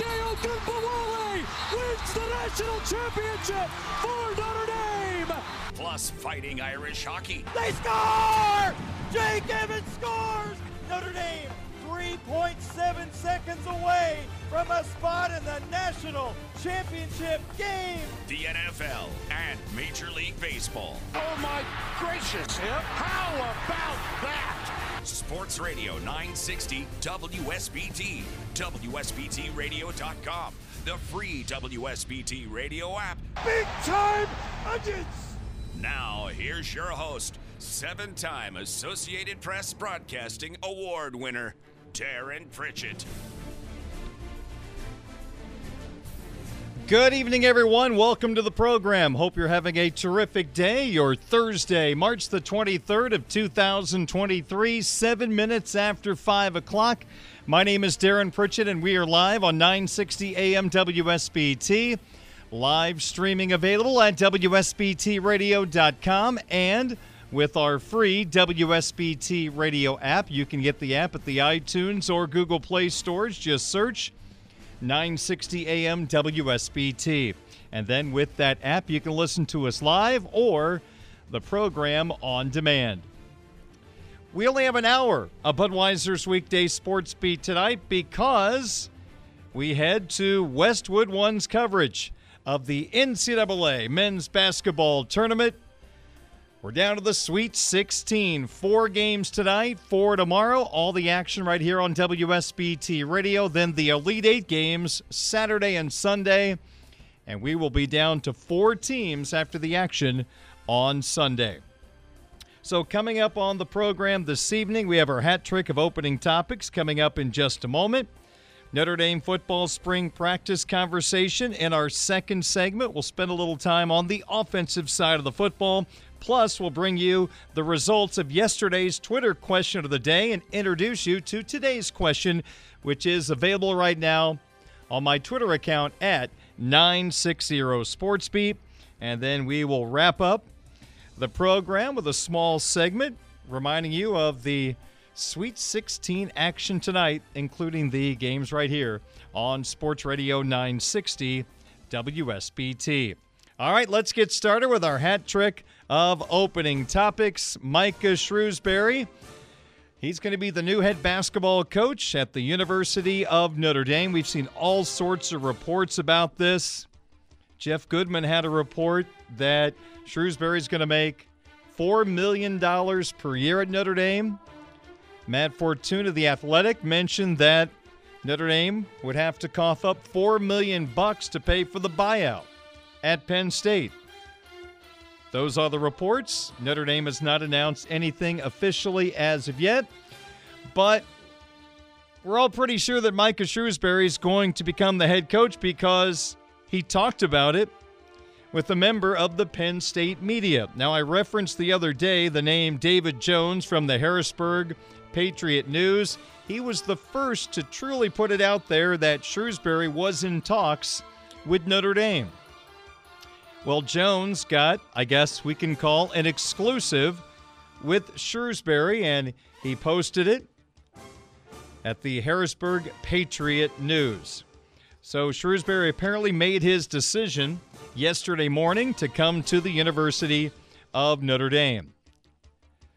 Arike Ogunbowale wins the national championship for Notre Dame. Plus fighting Irish hockey. They score! Jake Evans scores! Notre Dame 3.7 seconds away from a spot in the national championship game. The NFL and Major League Baseball. Oh my gracious. How about that? Sports Radio 960 WSBT. WSBTradio.com. The free WSBT radio app. Big time onions! Now, here's your host, seven time Associated Press Broadcasting Award winner, Darren Pritchett. Good evening, everyone. Welcome to the program. Hope you're having a terrific day. Your Thursday, March the 23rd of 2023, seven minutes after 5 o'clock. My name is Darren Pritchett, and we are live on 960 AM WSBT. Live streaming available at WSBTradio.com and with our free WSBT radio app. You can get the app at the iTunes or Google Play stores. Just search 960 AM WSBT. And then with that app, you can listen to us live or the program on demand. We only have an hour of Budweiser's weekday sports beat tonight because we head to Westwood One's coverage of the NCAA men's basketball tournament. We're down to the Sweet 16. Four games tonight, four tomorrow. All the action right here on WSBT Radio. Then the Elite Eight games Saturday and Sunday. And we will be down to four teams after the action on Sunday. So, coming up on the program this evening, we have our hat trick of opening topics coming up in just a moment. Notre Dame football spring practice conversation in our second segment. We'll spend a little time on the offensive side of the football. Plus, we'll bring you the results of yesterday's Twitter question of the day and introduce you to today's question, which is available right now on my Twitter account at 960 SportsBeat. And then we will wrap up the program with a small segment reminding you of the Sweet 16 action tonight, including the games right here on Sports Radio 960 WSBT. All right, let's get started with our hat trick of opening topics. Micah Shrewsberry. He's going to be the new head basketball coach at the University of Notre Dame. We've seen all sorts of reports about this. Jeff Goodman had a report that Shrewsberry's going to make $4 million per year at Notre Dame. Matt Fortuna, of the athletic, mentioned that Notre Dame would have to cough up 4 million bucks to pay for the buyout at Penn State. Those are the reports. Notre Dame has not announced anything officially as of yet, but we're all pretty sure that Micah Shrewsberry is going to become the head coach because he talked about it with a member of the Penn State media. Now, I referenced the other day the name David Jones from the Harrisburg Patriot News. He was the first to truly put it out there that Shrewsberry was in talks with Notre Dame. Well, Jones got, I guess we can call, an exclusive with Shrewsberry, and he posted it at the Harrisburg Patriot News. So Shrewsberry apparently made his decision yesterday morning to come to the University of Notre Dame.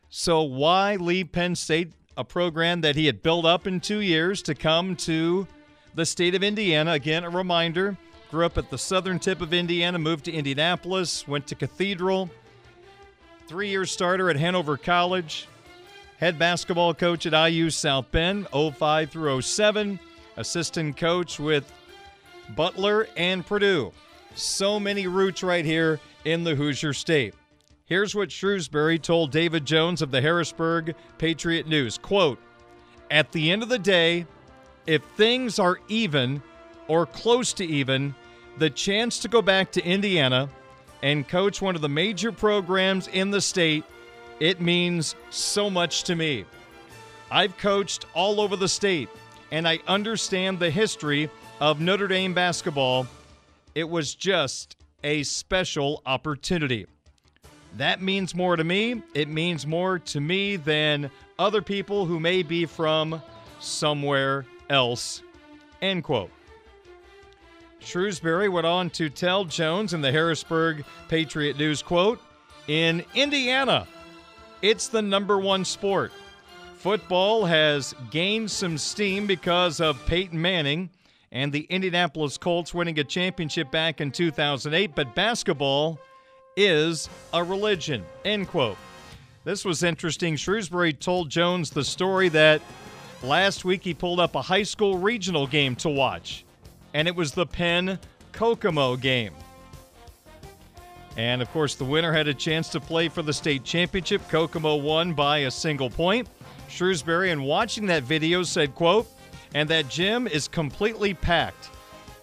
So, why leave Penn State, a program that he had built up in two years, to come to the state of Indiana? Again, a reminder grew up at the southern tip of Indiana, moved to Indianapolis, went to Cathedral, three year starter at Hanover College, head basketball coach at IU South Bend, 05 through 07, assistant coach with Butler and Purdue. So many roots right here in the Hoosier State. Here's what Shrewsberry told David Jones of the Harrisburg Patriot News. Quote, At the end of the day, if things are even or close to even, the chance to go back to Indiana and coach one of the major programs in the state, it means so much to me. I've coached all over the state, and I understand the history of Notre Dame basketball. It was just a special opportunity. That means more to me. It means more to me than other people who may be from somewhere else. End quote. Shrewsberry went on to tell Jones in the Harrisburg Patriot News quote, In Indiana, it's the number one sport. Football has gained some steam because of Peyton Manning and the Indianapolis Colts winning a championship back in 2008, but basketball is a religion. End quote. This was interesting. Shrewsberry told Jones the story that last week he pulled up a high school regional game to watch, and it was the Penn Kokomo game. And of course, the winner had a chance to play for the state championship. Kokomo won by a single point. Shrewsberry, in watching that video, said, quote, and that gym is completely packed.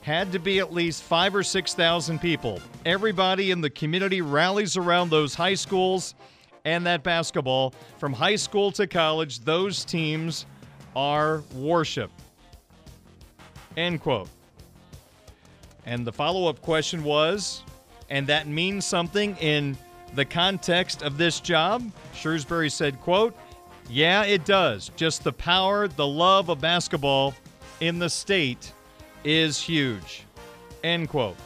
Had to be at least five or 6,000 people. Everybody in the community rallies around those high schools and that basketball. From high school to college, those teams are worship. End quote. And the follow up question was, and that means something in the context of this job? Shrewsberry said, quote, yeah, it does. Just the power, the love of basketball in the state is huge. End quote.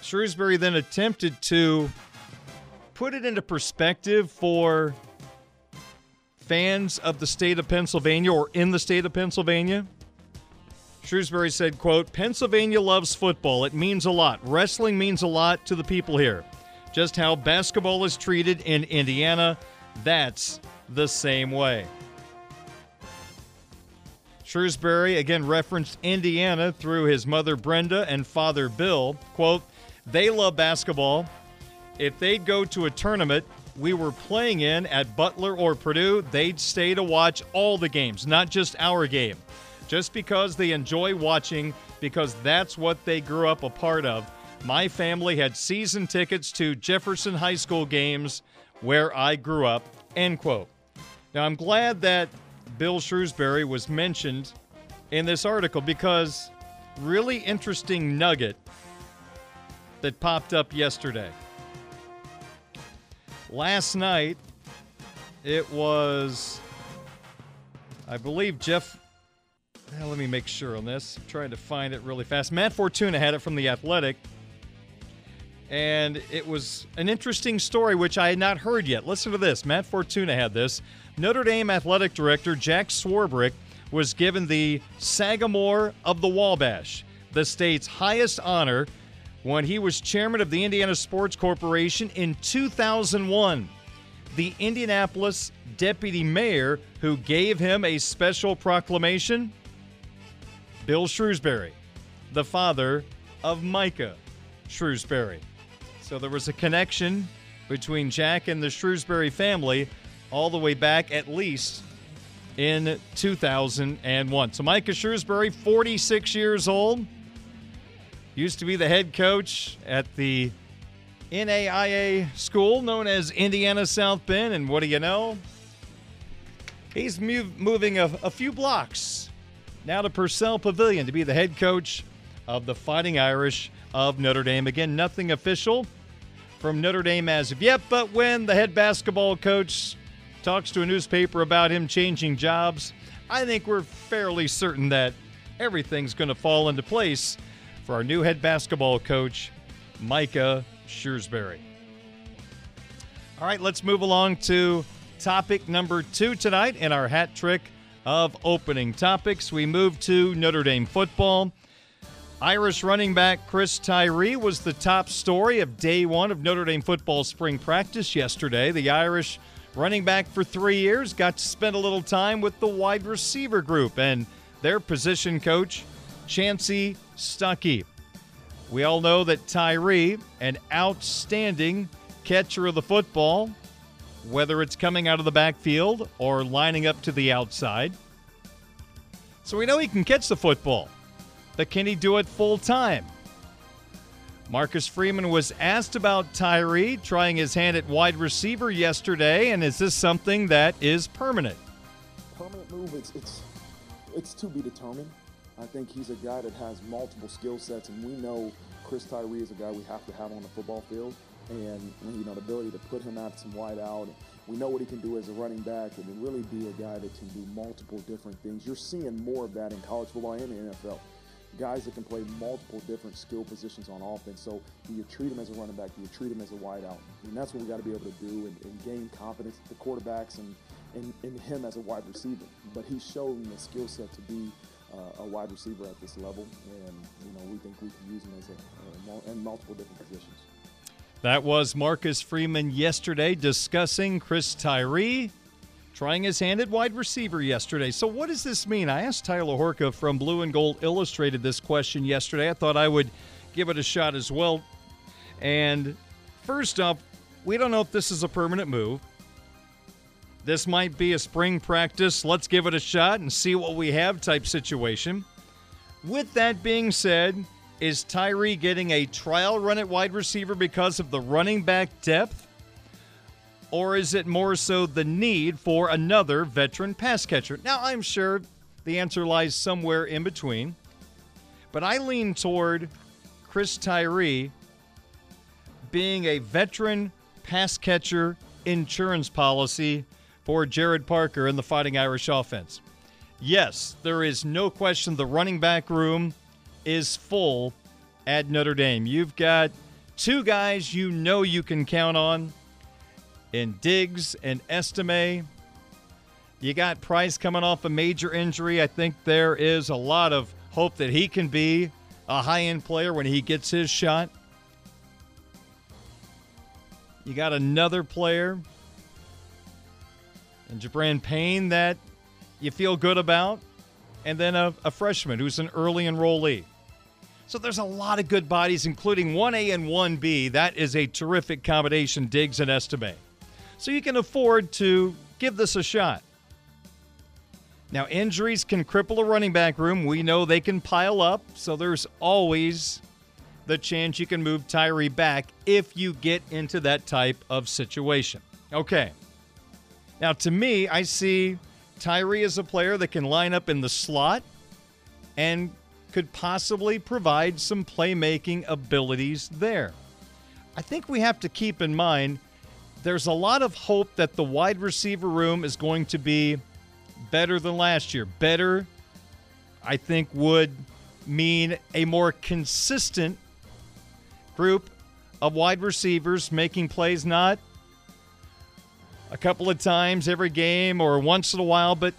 Shrewsberry then attempted to put it into perspective for fans of the state of Pennsylvania or in the state of Pennsylvania. Shrewsberry said, quote, Pennsylvania loves football. It means a lot. Wrestling means a lot to the people here. Just how basketball is treated in Indiana, that's the same way. Shrewsberry again referenced Indiana through his mother Brenda and father Bill. Quote, they love basketball. If they'd go to a tournament we were playing in at Butler or Purdue, they'd stay to watch all the games, not just our game. Just because they enjoy watching, because that's what they grew up a part of. My family had season tickets to Jefferson High School games where I grew up. End quote. Now, I'm glad that Bill Shrewsberry was mentioned in this article because really interesting nugget that popped up yesterday. Last night, it was, I believe, Jeff. Now, let me make sure on this. I'm trying to find it really fast. Matt Fortuna had it from The Athletic. And it was an interesting story, which I had not heard yet. Listen to this. Matt Fortuna had this. Notre Dame athletic director Jack Swarbrick was given the Sagamore of the Wabash, the state's highest honor, when he was chairman of the Indiana Sports Corporation in 2001. The Indianapolis deputy mayor who gave him a special proclamation Bill Shrewsberry, the father of Micah Shrewsberry. So there was a connection between Jack and the Shrewsberry family all the way back at least in 2001. So Micah Shrewsberry, 46 years old, used to be the head coach at the NAIA school known as Indiana South Bend. And what do you know? He's move, moving a, a few blocks now to Purcell Pavilion to be the head coach of the Fighting Irish of Notre Dame. Again, nothing official from Notre Dame as of yet, but when the head basketball coach talks to a newspaper about him changing jobs, I think we're fairly certain that everything's going to fall into place for our new head basketball coach, Micah Shrewsberry. All right, let's move along to topic number two tonight in our hat trick of opening topics. We move to Notre Dame football. Irish running back Chris Tyree was the top story of day one of Notre Dame football spring practice yesterday. The Irish running back for three years got to spend a little time with the wide receiver group and their position coach, Chansi Stuckey. We all know that Tyree, an outstanding catcher of the football, whether it's coming out of the backfield or lining up to the outside. So we know he can catch the football, but can he do it full time? Marcus Freeman was asked about Tyree trying his hand at wide receiver yesterday, and is this something that is permanent? Permanent move, it's it's it's to be determined. I think he's a guy that has multiple skill sets, and we know Chris Tyree is a guy we have to have on the football field. And you know the ability to put him out some wide out. We know what he can do as a running back, and really be a guy that can do multiple different things. You're seeing more of that in college football and the NFL guys that can play multiple different skill positions on offense. So do you treat him as a running back? Do you treat him as a wideout? And that's what we got to be able to do and, and gain confidence, the quarterbacks and, and, him as a wide receiver. But he's shown the skill set to be uh, a wide receiver at this level, and you know we think we can use him as a, in multiple different positions. That was Marcus Freeman yesterday discussing Chris Tyree trying his hand at wide receiver yesterday. So, what does this mean? I asked Tyler Horka from Blue and Gold Illustrated this question yesterday. I thought I would give it a shot as well. And first up, we don't know if this is a permanent move. This might be a spring practice. Let's give it a shot and see what we have type situation. With that being said, is Tyree getting a trial run at wide receiver because of the running back depth? Or is it more so the need for another veteran pass catcher? Now, I'm sure the answer lies somewhere in between, but I lean toward Chris Tyree being a veteran pass catcher insurance policy for Gerad Parker and the Fighting Irish offense. Yes, there is no question the running back room is full at Notre Dame. You've got two guys you know you can count on in Diggs and Estime. You got Price coming off a major injury. I think there is a lot of hope that he can be a high end player when he gets his shot. You got another player and Gi'Bran Payne that you feel good about, and then a, a freshman who's an early enrollee. So there's a lot of good bodies, including 1A and 1B. That is a terrific combination, Diggs and Estime so you can afford to give this a shot. Now, injuries can cripple a running back room. We know they can pile up, so there's always the chance you can move Tyree back if you get into that type of situation. Okay. Now, to me, I see Tyree as a player that can line up in the slot and could possibly provide some playmaking abilities there. I think we have to keep in mind there's a lot of hope that the wide receiver room is going to be better than last year. Better, I think, would mean a more consistent group of wide receivers making plays, not a couple of times every game or once in a while, but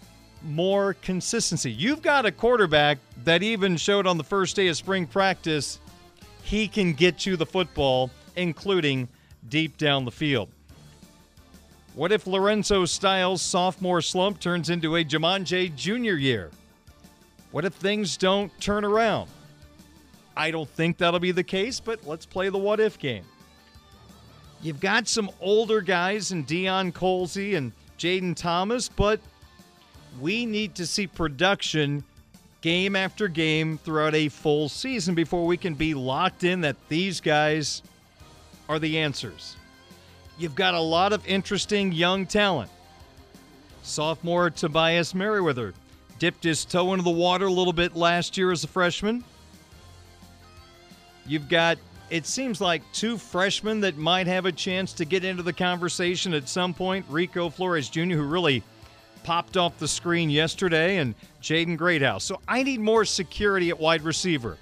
more consistency. You've got a quarterback that even showed on the first day of spring practice he can get you the football, including deep down the field. What if Lorenzo Styles' sophomore slump turns into a Jamon junior year? What if things don't turn around? I don't think that'll be the case, but let's play the what if game. You've got some older guys in Deion Colzie and Jayden Thomas, but we need to see production game after game throughout a full season before we can be locked in that these guys are the answers. You've got a lot of interesting young talent. Sophomore Tobias Merriweather dipped his toe into the water a little bit last year as a freshman. You've got, it seems like, two freshmen that might have a chance to get into the conversation at some point. Rico Flores Jr., who really popped off the screen yesterday, and Jaden Greathouse. So I need more security at wide receiver.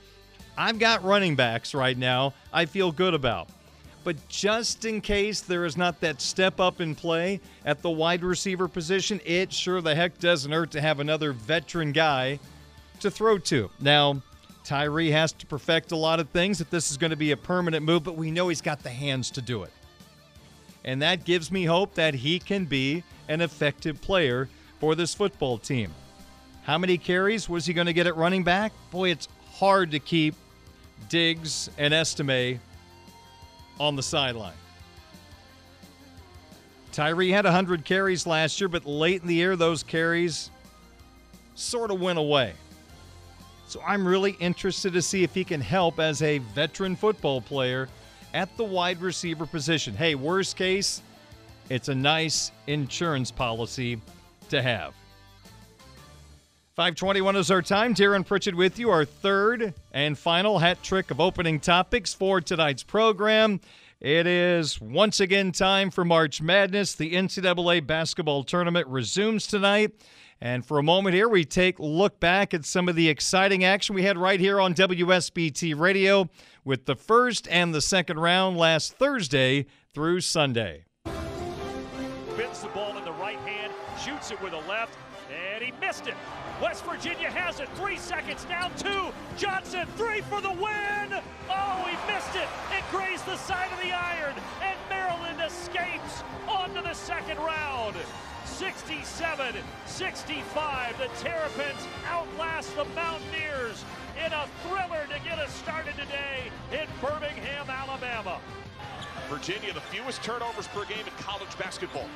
I've got running backs right now I feel good about. But just in case there is not that step up in play at the wide receiver position, it sure the heck doesn't hurt to have another veteran guy to throw to. Now, Tyree has to perfect a lot of things if this is going to be a permanent move, but we know he's got the hands to do it. And that gives me hope that he can be an effective player for this football team. How many carries was he going to get at running back? Boy, it's hard to keep Diggs and Estime on the sideline. Tyree had 100 carries last year, but late in the year, those carries sort of went away. So I'm really interested to see if he can help as a veteran football player at the wide receiver position. Hey, worst case, it's a nice insurance policy to have. 521 is our time. Darren Pritchett with you, our third and final hat trick of opening topics for tonight's program. It is once again time for March Madness. The NCAA basketball tournament resumes tonight. And for a moment here, we take a look back at some of the exciting action we had right here on WSBT Radio with the first and the second round last Thursday through Sunday. Spins the ball in the right hand, shoots it with the left, missed it. West Virginia has it. Three seconds down, two. Johnson, three for the win. Oh, he missed it. It grazed the side of the iron, and Maryland escapes onto the second round. 67 65. The Terrapins outlast the Mountaineers in a thriller to get us started today in Birmingham, Alabama. Virginia, the fewest turnovers per game in college basketball.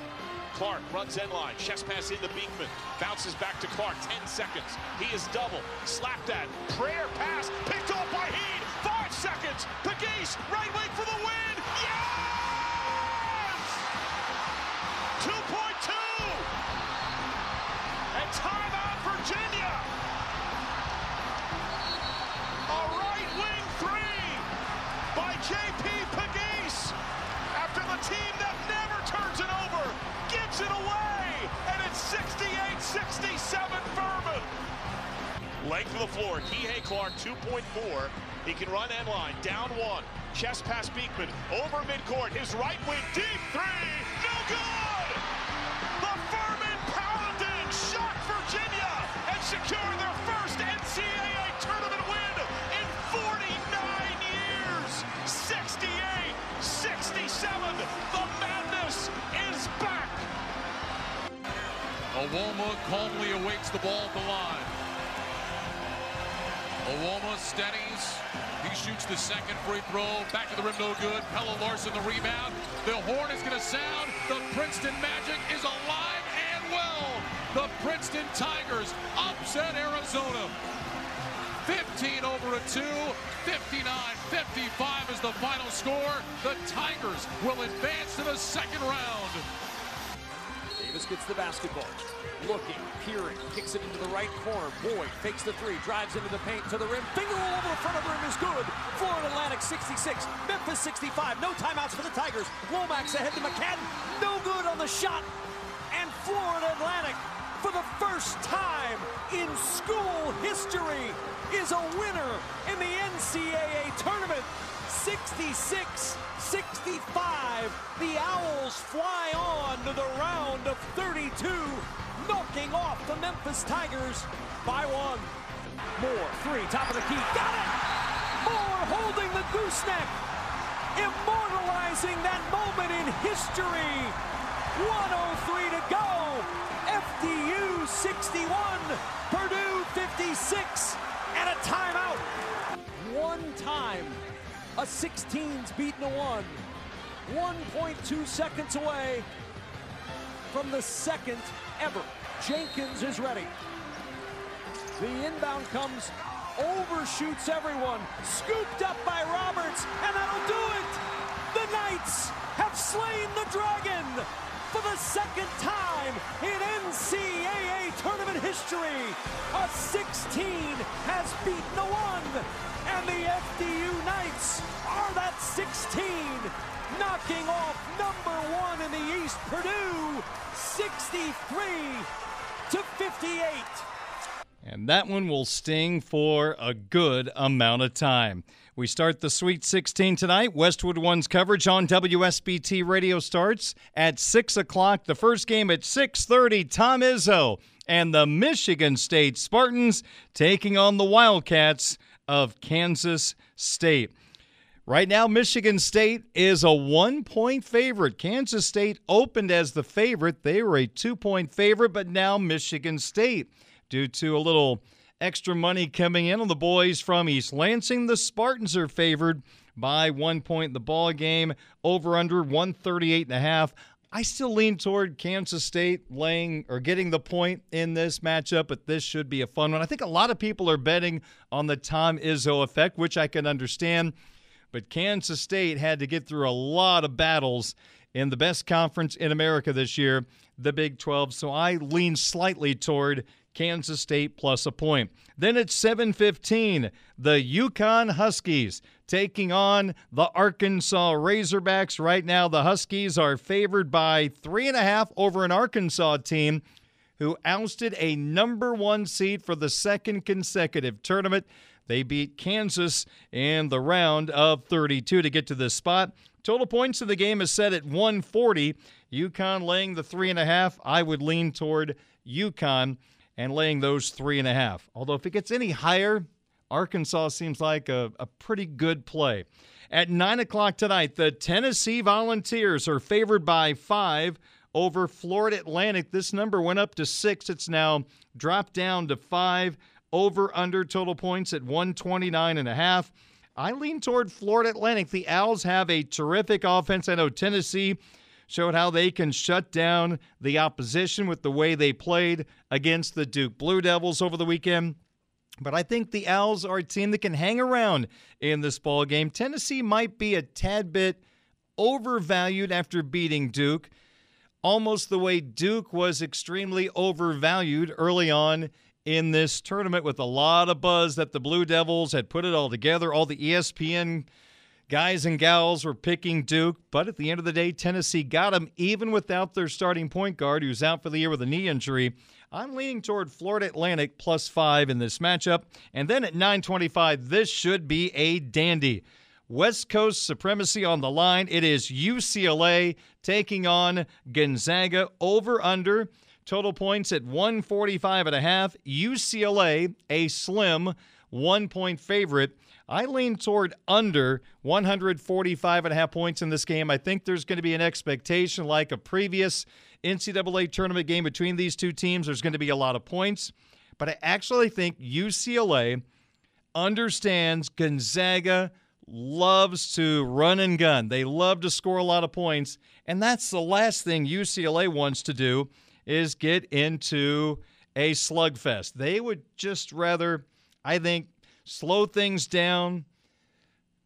Clark runs end line, chest pass into Beekman, bounces back to Clark, 10 seconds. He is double, slapped at, prayer pass, picked off by He can run end line, down one. Chest pass Beekman, over midcourt, his right wing, deep three, no good! The Furman Paladins shock Virginia and secure their first NCAA tournament win in 49 years! 68-67, the madness is back! Awoma calmly awaits the ball at the line. Awoma steadies. Shoots the second free throw. Back to the rim, no good. Pelle Larsson the rebound. The horn is going to sound. The Princeton Magic is alive and well. The Princeton Tigers upset Arizona. 15 over a 2. 59-55 is the final score. The Tigers will advance to the second round. Davis gets the basketball. Looking, peering, kicks it into the right corner. Boyd fakes the three, drives into the paint to the rim. Finger all over the front of the rim is good. Florida Atlantic 66, Memphis 65. No timeouts for the Tigers. Womack's ahead to McCadden. No good on the shot. And Florida Atlantic, for the first time in school history, is a winner in the NCAA tournament. 66 65. The Owls fly on to the round of 32, knocking off the Memphis Tigers by one. Moore, three, top of the key. Got it! Moore holding the gooseneck, immortalizing that moment in history. 103 to go. FDU 61, Purdue 56, and a timeout. One time a 16's beaten a one. 1.2 seconds away from the second ever. Jenkins is ready. The inbound comes, overshoots everyone, scooped up by Roberts, and that'll do it. The Knights have slain the dragon for the second time in NCAA tournament history. A 16 has beaten a one. And the FDU Knights are that 16, knocking off number one in the East, Purdue, 63 to 58. And that one will sting for a good amount of time. We start the Sweet 16 tonight. Westwood One's coverage on WSBT Radio starts at 6 o'clock. The first game at 6.30, Tom Izzo and the Michigan State Spartans taking on the Wildcats of Kansas State. Right now, Michigan State is a one point favorite. Kansas State opened as the favorite. They were a two point favorite, but now Michigan State, due to a little extra money coming in on the boys from East Lansing, the Spartans are favored by one point in the ball game. Over under 138 and a half. I still lean toward Kansas State laying or getting the point in this matchup, but this should be a fun one. I think a lot of people are betting on the Tom Izzo effect, which I can understand. But Kansas State had to get through a lot of battles in the best conference in America this year, the Big 12. So I lean slightly toward Kansas State plus a point. Then at 7:15, the UConn Huskies taking on the Arkansas Razorbacks. Right now, the Huskies are favored by three and a half over an Arkansas team who ousted a number one seed for the second consecutive tournament. They beat Kansas in the round of 32 to get to this spot. Total points in the game is set at 140. UConn laying the three and a half. I would lean toward UConn and laying those three and a half. Although if it gets any higher, Arkansas seems like a, a pretty good play. At 9 o'clock tonight, the Tennessee Volunteers are favored by five over Florida Atlantic. This number went up to six. It's now dropped down to five. Over under total points at 129 and a half. I lean toward Florida Atlantic. The Owls have a terrific offense. I know Tennessee showed how they can shut down the opposition with the way they played against the Duke Blue Devils over the weekend. But I think the Owls are a team that can hang around in this ball game. Tennessee might be a tad bit overvalued after beating Duke, almost the way Duke was extremely overvalued early on in this tournament with a lot of buzz that the Blue Devils had put it all together. All the ESPN guys and gals were picking Duke, but at the end of the day, Tennessee got them even without their starting point guard who's out for the year with a knee injury. I'm leaning toward Florida Atlantic plus five in this matchup. And then at 925, this should be a dandy. West Coast supremacy on the line. It is UCLA taking on Gonzaga over under. Total points at 145 and a half. UCLA, a slim one point favorite. I lean toward under 145 and a half points in this game. I think there's going to be an expectation like a previous NCAA tournament game between these two teams. There's going to be a lot of points. But I actually think UCLA understands Gonzaga loves to run and gun. They love to score a lot of points. And that's the last thing UCLA wants to do is get into a slugfest. They would just rather, I think, slow things down,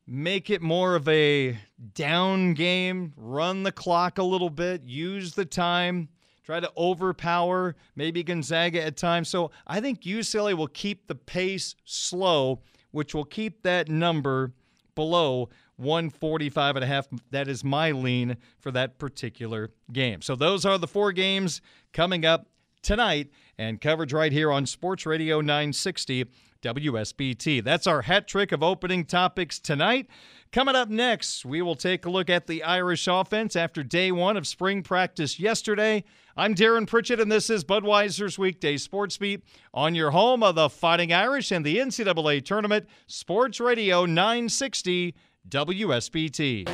make it more of a down game, run the clock a little bit, use the time, try to overpower maybe Gonzaga at times. So I think UCLA will keep the pace slow, which will keep that number below 145 and a half. That is my lean for that particular game. So those are the four games coming up tonight and coverage right here on Sports Radio 960 WSBT. That's our hat trick of opening topics tonight. Coming up next, we will take a look at the Irish offense after day one of spring practice yesterday. I'm Darren Pritchett, and this is Budweiser's Weekday Sports Beat on your home of the Fighting Irish and the NCAA Tournament, Sports Radio 960 WSBT.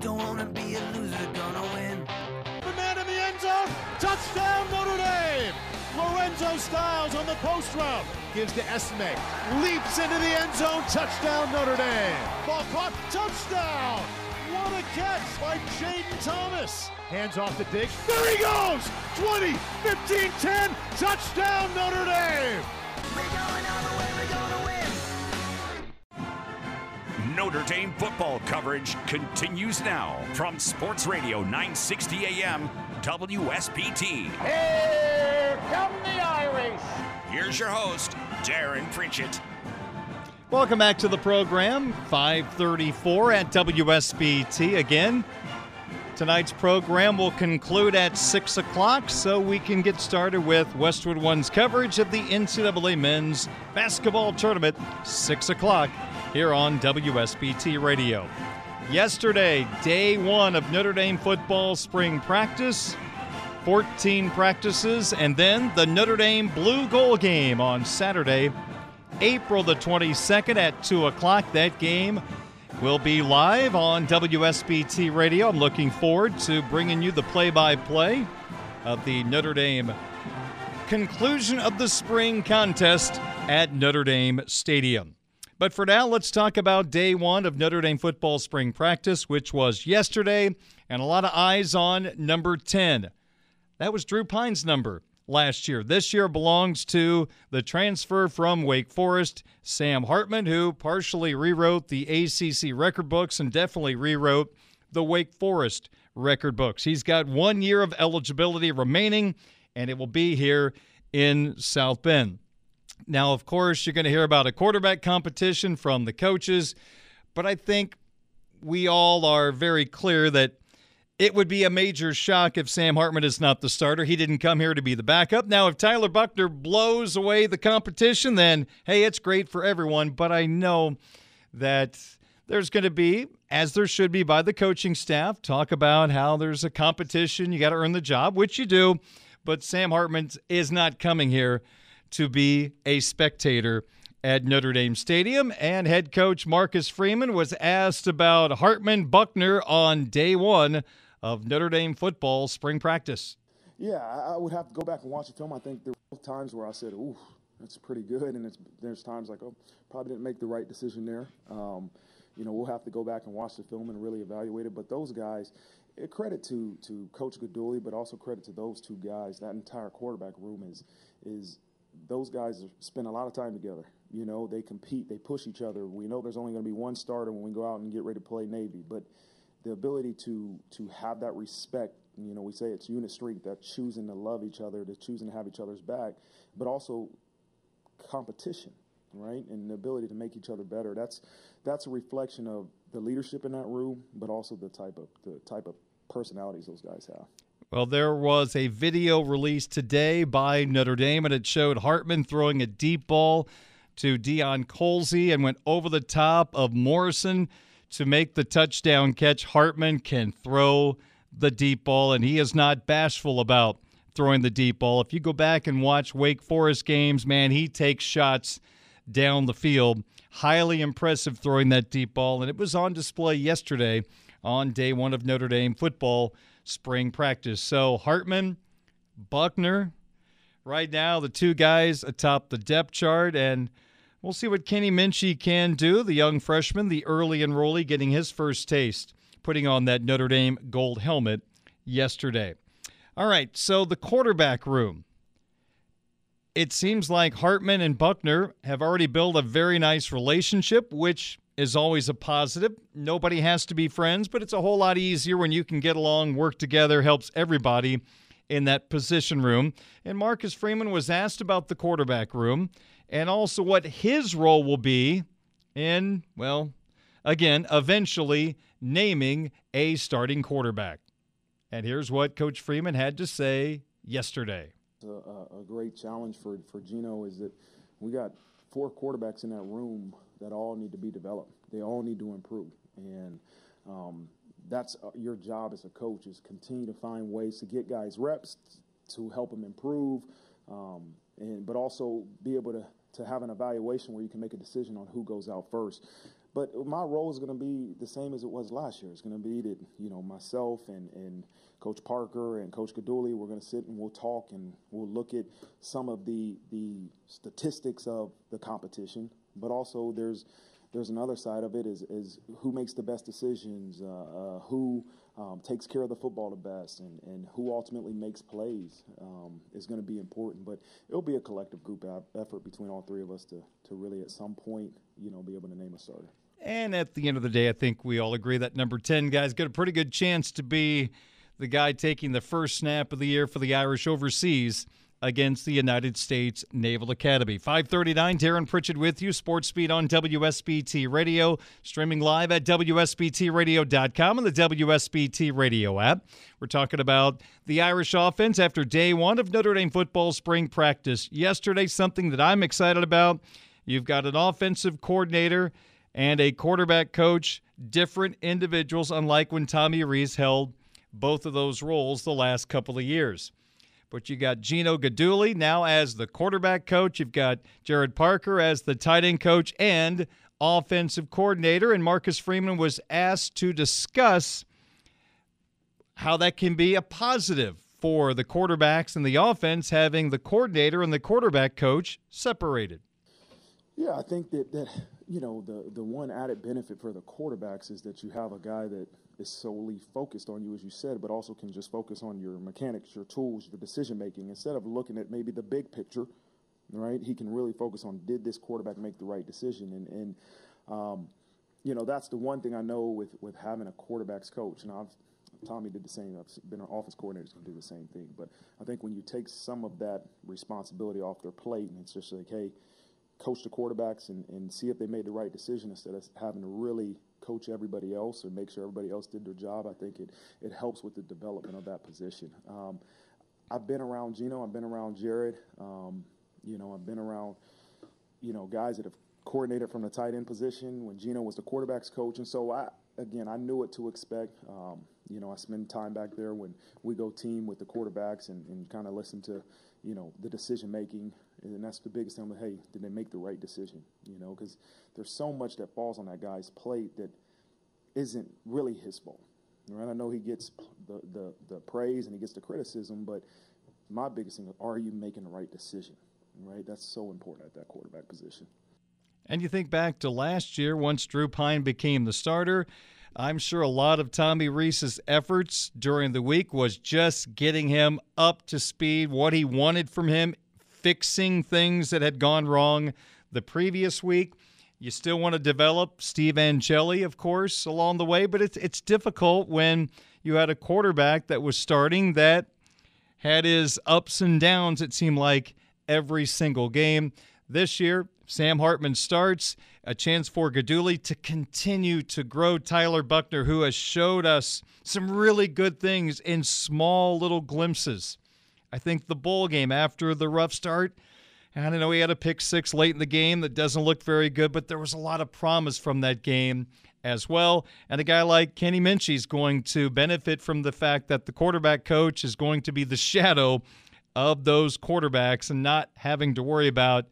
Don't wanna be a loser, gonna win. The man in the end zone, touchdown Notre Dame! Lorenzo Styles on the post route, gives to Estime, leaps into the end zone, touchdown Notre Dame! Ball caught, touchdown! What a catch by Jayden Thomas! Hands off to Diggs, there he goes! 20, 15, 10, touchdown Notre Dame! We're going all the way, we're gonna win. Notre Dame football coverage continues now from Sports Radio 960 AM WSBT. Here come the Irish. Here's your host, Darren Pritchett. Welcome back to the program. 534 at WSBT. Again, Tonight's program will conclude at 6 o'clock, so we can get started with Westwood One's coverage of the NCAA Men's Basketball Tournament, 6 o'clock, here on WSBT Radio. Yesterday, day one of Notre Dame football spring practice, 14 practices, and then the Notre Dame Blue Gold game on Saturday, April the 22nd at 2 o'clock. That game will be live on WSBT Radio. I'm looking forward to bringing you the play by play of the Notre Dame conclusion of the spring contest at Notre Dame Stadium. But for now, let's talk about day one of Notre Dame football spring practice, which was yesterday, and a lot of eyes on number 10. That was Drew Pyne's number last year. This year belongs to the transfer from Wake Forest, Sam Hartman, who partially rewrote the ACC record books and definitely rewrote the Wake Forest record books. He's got one year of eligibility remaining, and it will be here in South Bend. Now, of course, you're going to hear about a quarterback competition from the coaches, but I think we all are very clear that it would be a major shock if Sam Hartman is not the starter. He didn't come here to be the backup. Now, if Tyler Buchner blows away the competition, then hey, it's great for everyone. But I know that there's going to be, as there should be by the coaching staff, talk about how there's a competition. You got to earn the job, which you do. But Sam Hartman is not coming here to be a spectator at Notre Dame Stadium. And head coach Marcus Freeman was asked about Hartman Buchner on day one of Notre Dame football spring practice. Yeah, I would have to go back and watch the film. I think there were times where I said, "Ooh, that's pretty good," and there's times like, "Oh, probably didn't make the right decision there." Um, you know, we'll have to go back and watch the film and really evaluate it. But those guys, eh, credit to to Coach Guidugli, but also credit to those two guys. That entire quarterback room is is those guys spend a lot of time together. You know, they compete, they push each other. We know there's only going to be one starter when we go out and get ready to play Navy, but the ability to to have that respect. You know, we say it's unit strength, that choosing to love each other, to choosing to have each other's back, but also competition, right? And the ability to make each other better. That's that's a reflection of the leadership in that room, but also the type of the type of personalities those guys have. Well, there was a video released today by Notre Dame, and it showed Hartman throwing a deep ball to Deion Colzie and went over the top of Morrison to make the touchdown catch. Hartman can throw the deep ball, and he is not bashful about throwing the deep ball. If you go back and watch Wake Forest games, man, he takes shots down the field. Highly impressive throwing that deep ball, and it was on display yesterday on day one of Notre Dame football spring practice. So Hartman, Buchner, right now the two guys atop the depth chart, and we'll see what Kenny Minchey can do. The young freshman, the early enrollee, getting his first taste, putting on that Notre Dame gold helmet yesterday. All right, so the quarterback room. It seems like Hartman and Buchner have already built a very nice relationship, which is always a positive. Nobody has to be friends, but it's a whole lot easier when you can get along, work together, helps everybody in that position room. And Marcus Freeman was asked about the quarterback room and also what his role will be in, well, again, eventually naming a starting quarterback. And here's what Coach Freeman had to say yesterday. A, a great challenge for, for Gino is that we got four quarterbacks in that room that all need to be developed. They all need to improve, and um, that's uh, your job as a coach is continue to find ways to get guys reps to help them improve, um, and but also be able to to have an evaluation where you can make a decision on who goes out first. But my role is going to be the same as it was last year. It's going to be that you know myself and and Coach Parker and Coach Guidugli, we're going to sit and we'll talk and we'll look at some of the the statistics of the competition, but also there's there's another side of it is, is who makes the best decisions, uh, uh, who um, takes care of the football the best, and, and who ultimately makes plays um, is going to be important. But it'll be a collective group effort between all three of us to, to really at some point, you know, be able to name a starter. And at the end of the day, I think we all agree that number 10 guy's got a pretty good chance to be the guy taking the first snap of the year for the Irish overseas against the United States Naval Academy. 539, Darren Pritchett with you, Sports Speed on WSBT Radio, streaming live at WSBTRadio.com and the WSBT Radio app. We're talking about the Irish offense after day one of Notre Dame football spring practice yesterday, something that I'm excited about. You've got an offensive coordinator and a quarterback coach, different individuals, unlike when Tommy Rees held both of those roles the last couple of years. But you got Gino Guidugli now as the quarterback coach. You've got Gerad Parker as the tight end coach and offensive coordinator. And Marcus Freeman was asked to discuss how that can be a positive for the quarterbacks and the offense having the coordinator and the quarterback coach separated. Yeah, I think that, that you know the the one added benefit for the quarterbacks is that you have a guy that is solely focused on you, as you said, but also can just focus on your mechanics, your tools, your decision making. Instead of looking at maybe the big picture, right? He can really focus on did this quarterback make the right decision, and and um, you know that's the one thing I know with with having a quarterbacks coach. And I've Tommy did the same. I've been an office coordinator to do the same thing. But I think when you take some of that responsibility off their plate, and it's just like, hey, coach the quarterbacks and, and see if they made the right decision instead of having to really coach everybody else or make sure everybody else did their job. I think it, it helps with the development of that position. Um, I've been around Gino. I've been around Gerad, Um, you know, I've been around, you know, guys that have coordinated from the tight end position when Gino was the quarterbacks coach. And so I, again, I knew what to expect. Um, you know, I spend time back there when we go team with the quarterbacks and, and kind of listen to, you know, the decision making and that's the biggest thing. Hey, did they make the right decision? You know, because there's so much that falls on that guy's plate that isn't really his fault. Right? I know he gets the, the, the praise and he gets the criticism, but my biggest thing is, are you making the right decision? Right? That's so important at that quarterback position. And you think back to last year, once Drew Pyne became the starter, I'm sure a lot of Tommy Rees's efforts during the week was just getting him up to speed, what he wanted from him fixing things that had gone wrong the previous week. You still want to develop Steve Angeli, of course, along the way, but it's it's difficult when you had a quarterback that was starting that had his ups and downs. It seemed like every single game this year. Sam Hartman starts. A chance for Guidugli to continue to grow Tyler Buchner, who has showed us some really good things in small little glimpses. I think the bowl game after the rough start, I don't know, he had a pick six late in the game that doesn't look very good, but there was a lot of promise from that game as well. And a guy like Kenny Minchey is going to benefit from the fact that the quarterback coach is going to be the shadow of those quarterbacks and not having to worry about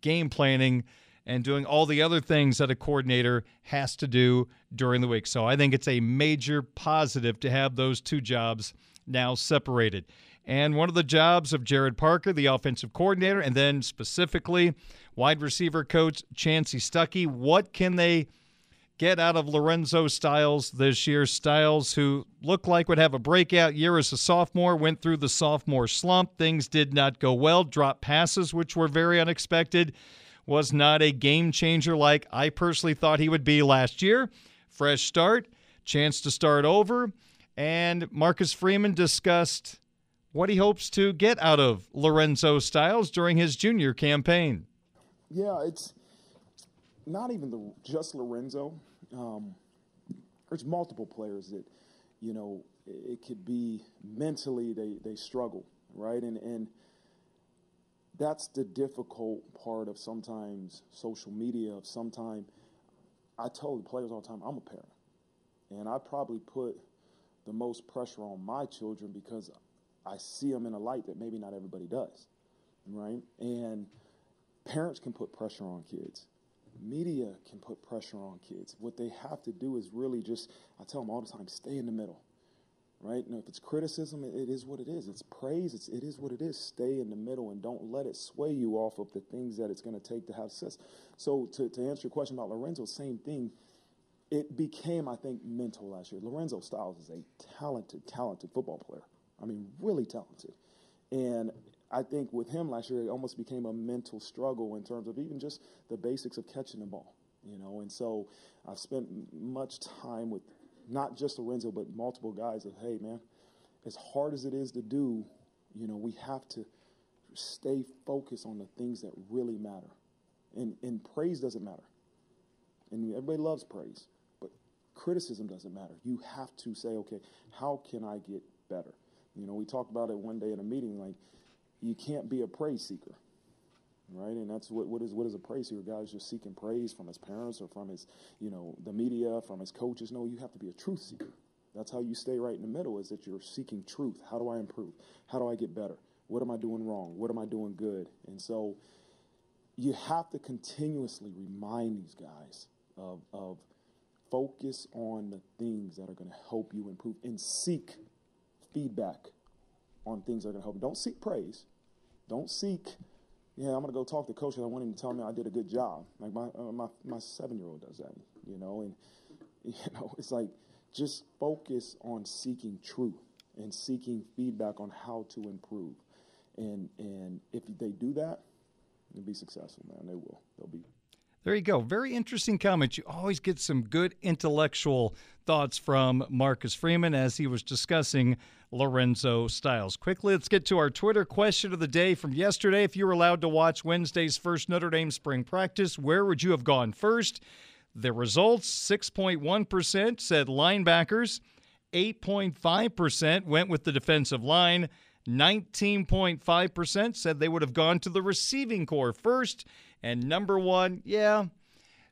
game planning and doing all the other things that a coordinator has to do during the week. So I think it's a major positive to have those two jobs now separated. And one of the jobs of Gerad Parker, the offensive coordinator, and then specifically wide receiver coach Chansi Stuckey. What can they get out of Lorenzo Styles this year? Styles, who looked like would have a breakout year as a sophomore, went through the sophomore slump. Things did not go well. Dropped passes, which were very unexpected. Was not a game changer like I personally thought he would be last year. Fresh start, chance to start over. And Marcus Freeman discussed what he hopes to get out of Lorenzo Styles during his junior campaign. Yeah, it's not even the, just Lorenzo. Um, there's multiple players that, you know, it could be mentally they, they struggle, right? And, and that's the difficult part of sometimes social media, of sometimes, I tell the players all the time, I'm a parent. And I probably put the most pressure on my children because I see them in a light that maybe not everybody does, right? And parents can put pressure on kids. Media can put pressure on kids. What they have to do is really just, I tell them all the time, stay in the middle, right? And if it's criticism, it is what it is. It's praise, it's, it is what it is. Stay in the middle and don't let it sway you off of the things that it's going to take to have success. So to, to answer your question about Lorenzo, same thing. It became, I think, mental last year. Lorenzo Styles is a talented, talented football player. I mean, really talented. And I think with him last year, it almost became a mental struggle in terms of even just the basics of catching the ball, you know. And so I've spent much time with not just Lorenzo, but multiple guys of, hey, man, as hard as it is to do, you know, we have to stay focused on the things that really matter. And, and praise doesn't matter. And everybody loves praise, but criticism doesn't matter. You have to say, okay, how can I get better? You know, we talked about it one day in a meeting, like, you can't be a praise seeker right? And that's what what is what is a praise seeker? Guys just seeking praise from his parents or from his you know the media, from his coaches. No, you have to be a truth seeker. That's how you stay right in the middle. Is that you're seeking truth? How do I improve? How do I get better? What am I doing wrong? What am I doing good? And so you have to continuously remind these guys of, of focus on the things that are going to help you improve and seek feedback on things that are going to help you. Don't seek praise. Don't seek, yeah, I'm going to go talk to coach I want him to tell me I did a good job. Like my, uh, my, my seven year old does that, you know, and, you know, it's like just focus on seeking truth and seeking feedback on how to improve. And, and if they do that, they'll be successful, man. They will. They'll be. There you go. Very interesting comments. You always get some good intellectual thoughts from Marcus Freeman as he was discussing Lorenzo Styles. Quickly, let's get to our Twitter question of the day from yesterday. If you were allowed to watch Wednesday's first Notre Dame spring practice, where would you have gone first? The results 6.1% said linebackers, 8.5% went with the defensive line. 19.5% said they would have gone to the receiving corps first. And number one, yeah,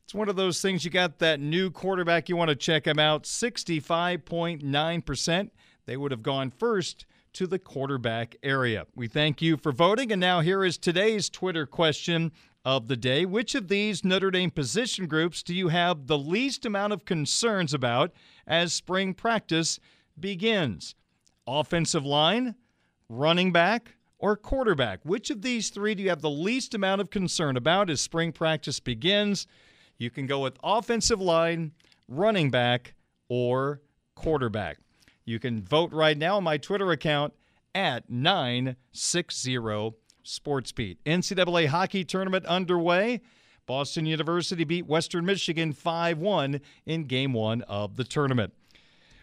it's one of those things you got that new quarterback, you want to check him out. 65.9%. They would have gone first to the quarterback area. We thank you for voting. And now here is today's Twitter question of the day. Which of these Notre Dame position groups do you have the least amount of concerns about as spring practice begins? Offensive line, running back, or quarterback? Which of these three do you have the least amount of concern about as spring practice begins? You can go with offensive line, running back, or quarterback. You can vote right now on my Twitter account at 960 SportsBeat. NCAA hockey tournament underway. Boston University beat Western Michigan 5 1 in game one of the tournament.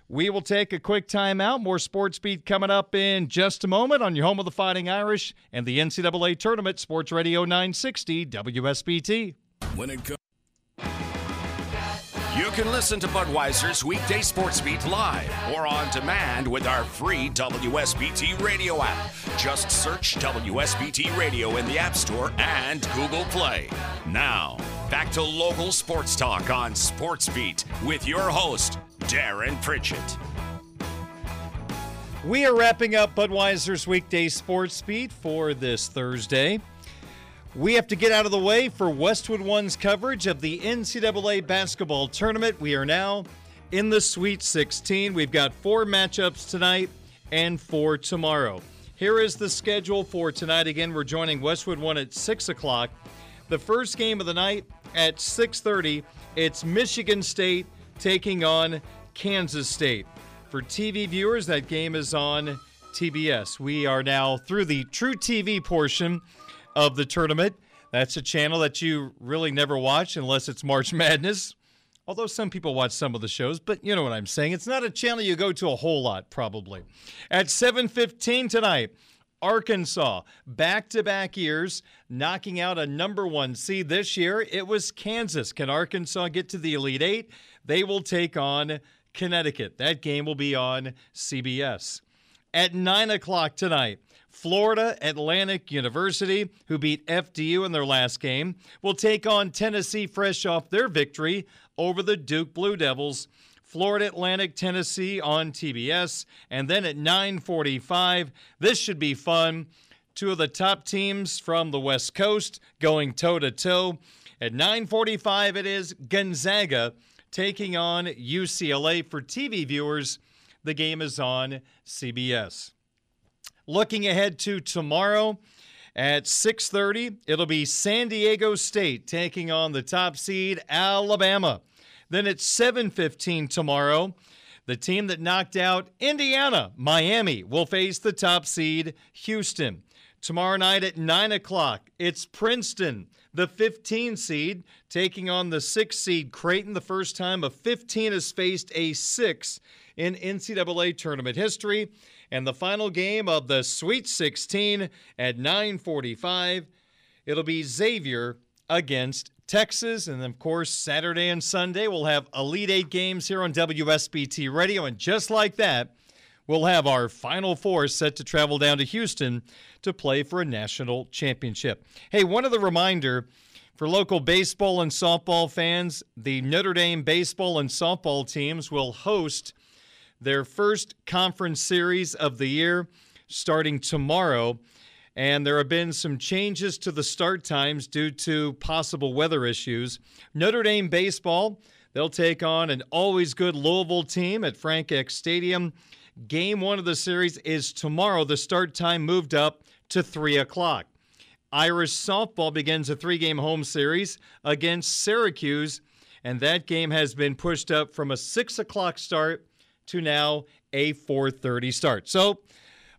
We will take a quick timeout. More Sports Beat coming up in just a moment on your home of the Fighting Irish and the NCAA Tournament, Sports Radio 960 WSBT. When it comes. You can listen to Budweiser's weekday sports beat live or on demand with our free WSBT radio app. Just search WSBT Radio in the App Store and Google Play. Now, back to local sports talk on Sports Beat with your host, Darren Pritchett. We are wrapping up Budweiser's weekday sports beat for this Thursday. We have to get out of the way for Westwood One's coverage of the NCAA basketball tournament. We are now in the Sweet 16. We've got four matchups tonight and four tomorrow. Here is the schedule for tonight. Again, we're joining Westwood One at six o'clock. The first game of the night at 6:30. It's Michigan State taking on Kansas State. For TV viewers, that game is on TBS. We are now through the truTV portion of the tournament. That's a channel that you really never watch unless it's March Madness. Although some people watch some of the shows, but you know what I'm saying. It's not a channel you go to a whole lot, probably. At 7:15 tonight, Arkansas, back to back years, knocking out a number one seed this year. It was Kansas. Can Arkansas get to the Elite Eight? They will take on Connecticut. That game will be on CBS. At 9 o'clock tonight, Florida Atlantic University, who beat FDU in their last game, will take on Tennessee fresh off their victory over the Duke Blue Devils. Florida Atlantic Tennessee on TBS and then at 9:45 this should be fun. Two of the top teams from the West Coast going toe to toe at 9:45 it is Gonzaga taking on UCLA for TV viewers the game is on CBS Looking ahead to tomorrow at 6:30, it'll be San Diego State taking on the top seed Alabama. Then at 7:15 tomorrow, the team that knocked out Indiana, Miami, will face the top seed Houston. Tomorrow night at 9 o'clock, it's Princeton, the 15 seed, taking on the 6 seed Creighton. The first time a 15 has faced a 6 in NCAA tournament history. And the final game of the Sweet 16 at 945, it'll be Xavier against Texas. And of course, Saturday and Sunday, we'll have Elite Eight games here on WSBT Radio. And just like that, we'll have our Final Four set to travel down to Houston to play for a national championship. Hey, one other reminder for local baseball and softball fans the Notre Dame baseball and softball teams will host their first conference series of the year starting tomorrow. And there have been some changes to the start times due to possible weather issues. Notre Dame baseball, they'll take on an always good Louisville team at Frank Eck Stadium. Game one of the series is tomorrow. The start time moved up to 3 o'clock. Irish softball begins a three game home series against Syracuse, and that game has been pushed up from a 6 o'clock start to now a 4:30 start. So,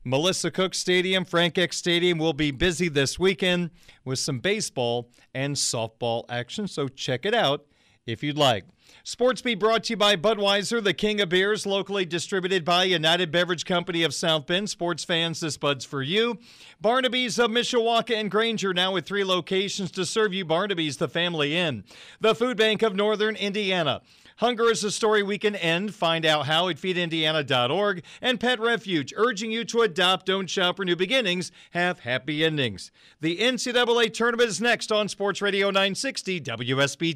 Melissa Cook Stadium, Frank Eck Stadium will be busy this weekend with some baseball and softball action. So check it out if you'd like. Sports Beat brought to you by Budweiser, the king of beers, locally distributed by United Beverage Company of South Bend. Sports fans, this Bud's for you. Barnaby's of Mishawaka and Granger, now with three locations to serve you. Barnaby's, the family inn. The Food Bank of Northern Indiana. Hunger is a story we can end. Find out how at feedindiana.org. And Pet Refuge, urging you to adopt, don't shop for new beginnings, have happy endings. The NCAA tournament is next on Sports Radio 960 WSB.